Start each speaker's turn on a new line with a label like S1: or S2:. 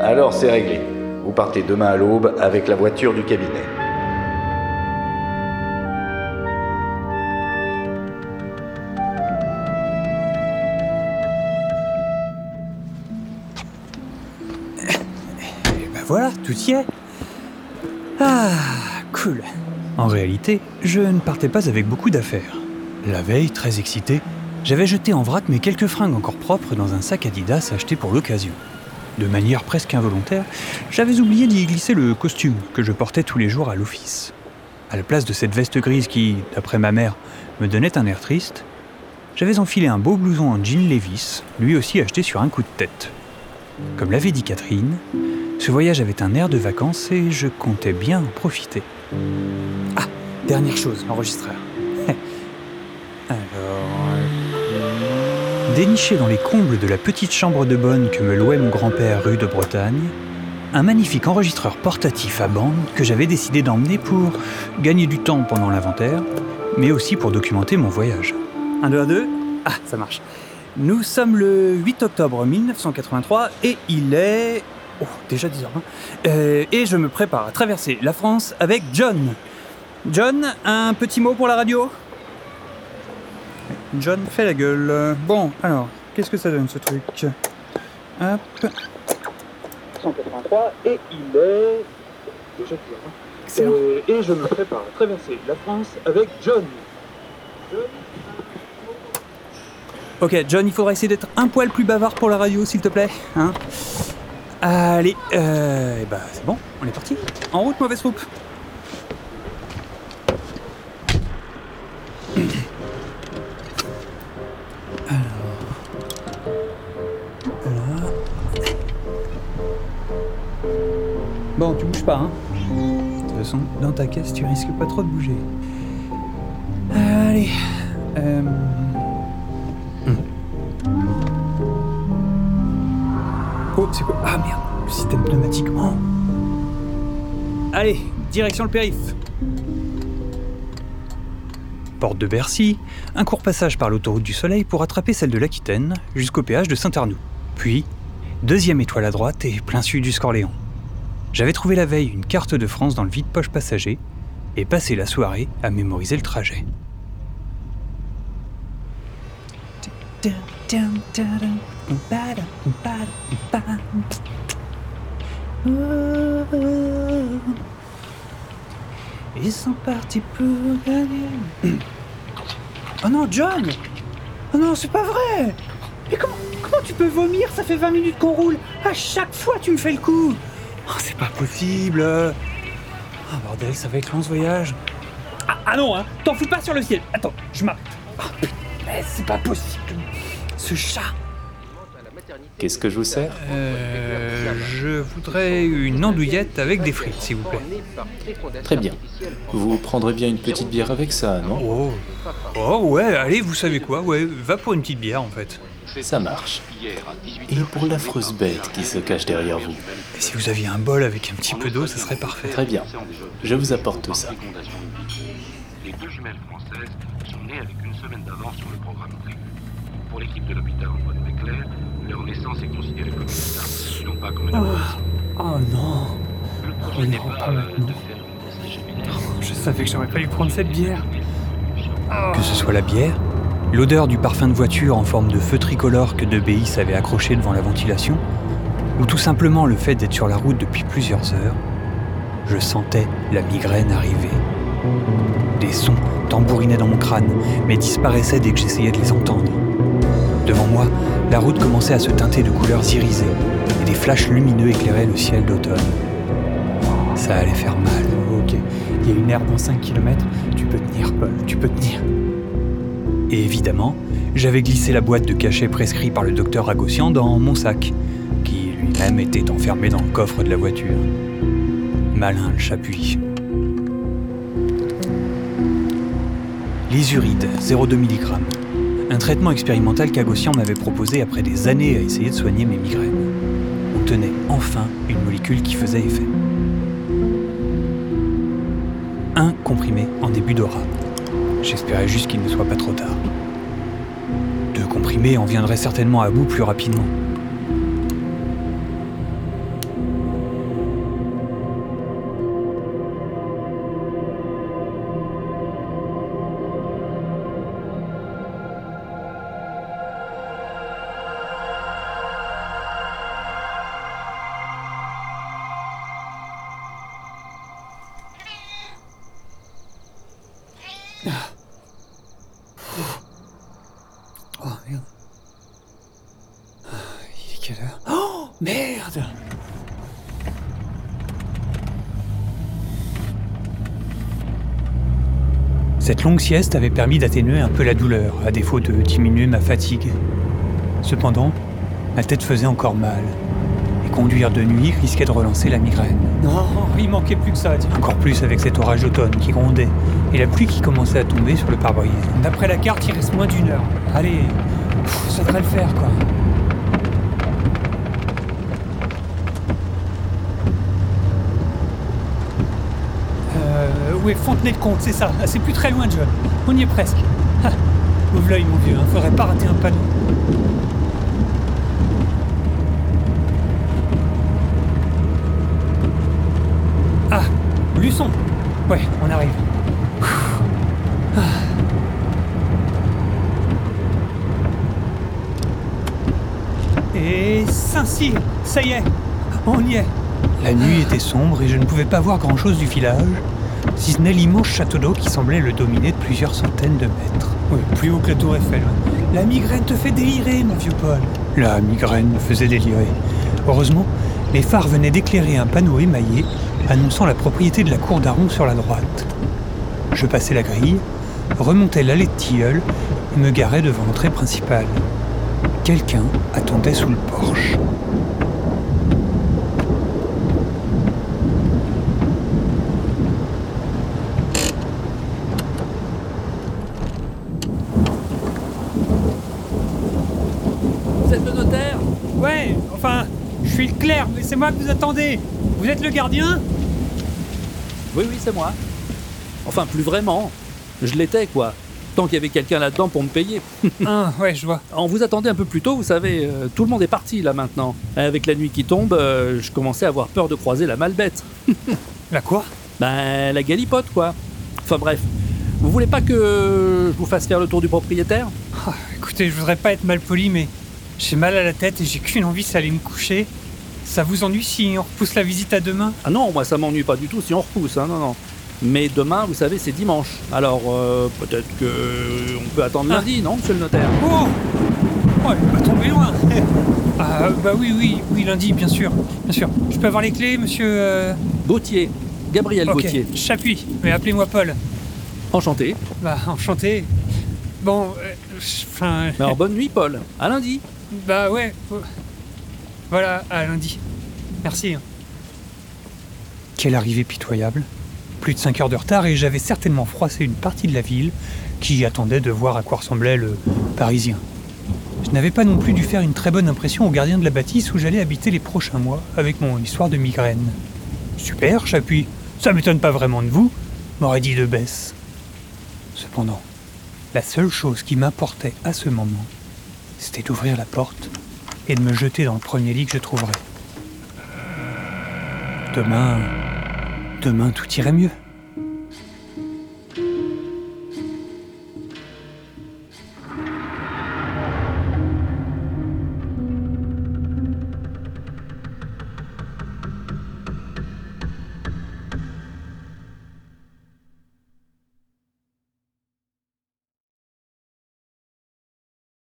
S1: Alors c'est réglé. Vous partez demain à l'aube avec la voiture du cabinet.
S2: Et ben voilà, tout y est. Ah, cool. En réalité, je ne partais pas avec beaucoup d'affaires. La veille, très excité, j'avais jeté en vrac mes quelques fringues encore propres dans un sac Adidas acheté pour l'occasion. De manière presque involontaire, j'avais oublié d'y glisser le costume que je portais tous les jours à l'office. À la place de cette veste grise qui, d'après ma mère, me donnait un air triste, j'avais enfilé un beau blouson en jean Levis, lui aussi acheté sur un coup de tête. Comme l'avait dit Catherine, ce voyage avait un air de vacances et je comptais bien en profiter. Ah, dernière chose, l'enregistreur. Déniché dans les combles de la petite chambre de bonne que me louait mon grand-père rue de Bretagne, un magnifique enregistreur portatif à bande que j'avais décidé d'emmener pour gagner du temps pendant l'inventaire, mais aussi pour documenter mon voyage. 1, 2, 1, 2. Ah, ça marche. Nous sommes le 8 octobre 1983 et il est. Oh, déjà 10 heures. hein. Euh, et je me prépare à traverser la France avec John. John, un petit mot pour la radio? John fait la gueule. Bon, alors, qu'est-ce que ça donne ce truc? Hop.
S3: 183 et il est. Déjà. Euh, et je me prépare à traverser la France avec John.
S2: Ok, John, il faudra essayer d'être un poil plus bavard pour la radio, s'il te plaît. Hein Allez, euh, bah c'est bon, on est parti. En route, mauvaise troupe. Alors, là. Bon, tu bouges pas, hein De toute façon, dans ta caisse, tu risques pas trop de bouger. Allez. Euh... Oh, c'est quoi? Ah merde, le système pneumatique. Oh. Allez, direction le périph. Porte de Bercy, un court passage par l'autoroute du Soleil pour attraper celle de l'Aquitaine jusqu'au péage de Saint-Arnoux. Puis, deuxième étoile à droite et plein sud du Scorléon. J'avais trouvé la veille une carte de France dans le vide-poche passager et passé la soirée à mémoriser le trajet. Ils sont partis pour gagner. Oh non, John Oh non, c'est pas vrai Mais comment, comment tu peux vomir? Ça fait 20 minutes qu'on roule. À chaque fois, tu me fais le coup. Oh, c'est pas possible. Ah, bordel, ça va être long ce voyage. Ah, ah non, hein T'en fous pas sur le ciel. Attends, je m'arrête. Mais c'est pas possible. Ce chat.
S4: Qu'est-ce que je vous sers
S2: Euh, je voudrais une andouillette avec des frites, s'il vous plaît.
S4: Très bien. Vous prendrez bien une petite bière avec ça, non?
S2: Oh. oh ouais, allez, vous savez quoi? Ouais, va pour une petite bière en fait.
S4: Ça marche. Et pour l'affreuse bête qui se cache derrière vous
S2: Et si vous aviez un bol avec un petit peu d'eau, ça serait parfait.
S4: Très bien. Je vous apporte tout ça.
S5: Les deux jumelles françaises sont nées avec une semaine d'avance sur le programme prévu. Pour l'équipe de l'hôpital Antoine Béclair, leur naissance est considérée comme une étape, non pas comme une.
S2: Oh non
S5: Le
S2: Oh
S5: projet
S2: non,
S5: n'est
S2: pas
S5: pas
S2: maintenant.
S5: de faire une messager médical.
S2: Je savais que j'aurais pas dû prendre cette bière. Que ce soit la bière, l'odeur du parfum de voiture en forme de feu tricolore que De BX avait accroché devant la ventilation, ou tout simplement le fait d'être sur la route depuis plusieurs heures, je sentais la migraine arriver. Des sons tambourinaient dans mon crâne, mais disparaissaient dès que j'essayais de les entendre. Devant moi, la route commençait à se teinter de couleurs irisées, et des flashs lumineux éclairaient le ciel d'automne. Ça allait faire mal. Ok, il y a une herbe en 5 km, tu peux tenir, Paul, tu peux tenir. Et évidemment, j'avais glissé la boîte de cachet prescrit par le docteur Ragossian dans mon sac, qui lui-même était enfermé dans le coffre de la voiture. Malin le chapuis. L'isuride, 0,2 mg. Un traitement expérimental qu'Agossian m'avait proposé après des années à essayer de soigner mes migraines. On tenait enfin une molécule qui faisait effet. Un comprimé en début d'aura. J'espérais juste qu'il ne soit pas trop tard. Deux comprimés en viendraient certainement à bout plus rapidement. Oh merde. Ah, Il est quelle heure? Oh merde Cette longue sieste avait permis d'atténuer un peu la douleur, à défaut de diminuer ma fatigue. Cependant, ma tête faisait encore mal. Conduire de nuit risquait de relancer la migraine. Non, il manquait plus que ça. Encore plus avec cet orage d'automne qui grondait et la pluie qui commençait à tomber sur le pare-brise. D'après la carte, il reste moins d'une heure. Allez, ça devrait le faire quoi. Euh, oui, Fontenay-le-Comte, c'est ça. Ah, C'est plus très loin, John. On y est presque. Ah, ouvre l'œil, mon vieux. Hein. Faudrait pas rater un panneau. Ah, Luçon. Ouais, on arrive. Et Saint-Cyr, ça y est, on y est. La nuit était sombre et je ne pouvais pas voir grand-chose du village, si ce n'est l'immense château d'eau qui semblait le dominer de plusieurs centaines de mètres. Oui, plus haut que la tour Eiffel. La migraine te fait délirer, mon vieux Paul. La migraine me faisait délirer. Heureusement, les phares venaient d'éclairer un panneau émaillé annonçant la propriété de la cour d'Aron sur la droite. Je passais la grille, remontais l'allée de tilleul et me garais devant l'entrée principale. Quelqu'un attendait sous le porche.
S6: Vous êtes le notaire?
S2: Ouais, enfin, je suis le clerc, mais c'est moi que vous attendez. Vous êtes le gardien?
S6: Oui, oui, c'est moi. Enfin, plus vraiment. Je l'étais, quoi. Tant qu'il y avait quelqu'un là-dedans pour me payer.
S2: Ah, ouais, je vois.
S6: On vous attendait un peu plus tôt, vous savez. euh, tout le monde est parti, là, maintenant. Avec la nuit qui tombe, euh, je commençais à avoir peur de croiser la malbête.
S2: La quoi?
S6: Ben, la galipote, quoi. Enfin, bref. Vous voulez pas que je vous fasse faire le tour du propriétaire?
S2: Ah, Écoutez, je voudrais pas être mal poli, mais j'ai mal à la tête et j'ai qu'une envie, c'est aller me coucher. Ça vous ennuie si on repousse la visite à demain?
S6: Ah non, moi, ça m'ennuie pas du tout si on repousse, hein, non, non. Mais demain, vous savez, c'est dimanche. Alors, euh, peut-être que on peut attendre
S2: Ah.
S6: lundi, non, monsieur le notaire?
S2: Oh Oh, il va tomber loin Ah, bah oui, oui, oui, lundi, bien sûr, bien sûr. Je peux avoir les clés, monsieur euh,
S6: Gauthier. Gabriel
S2: Ok,
S6: Gauthier.
S2: j'appuie, mais appelez-moi Paul.
S6: Enchanté.
S2: Bah, enchanté. Bon, euh, enfin...
S6: Alors, bonne nuit, Paul. À lundi.
S2: Bah ouais. euh, Voilà, à lundi. Merci. hein. Quelle arrivée pitoyable. Plus de 5 heures de retard et j'avais certainement froissé une partie de la ville qui attendait de voir à quoi ressemblait le Parisien. Je n'avais pas non plus dû faire une très bonne impression au gardien de la bâtisse où j'allais habiter les prochains mois avec mon histoire de migraine. Super, j'appuie. Ça m'étonne pas vraiment de vous, m'aurait dit de baisse. Cependant, la seule chose qui m'importait à ce moment, c'était d'ouvrir la porte et de me jeter dans le premier lit que je trouverais. Demain, demain tout irait mieux.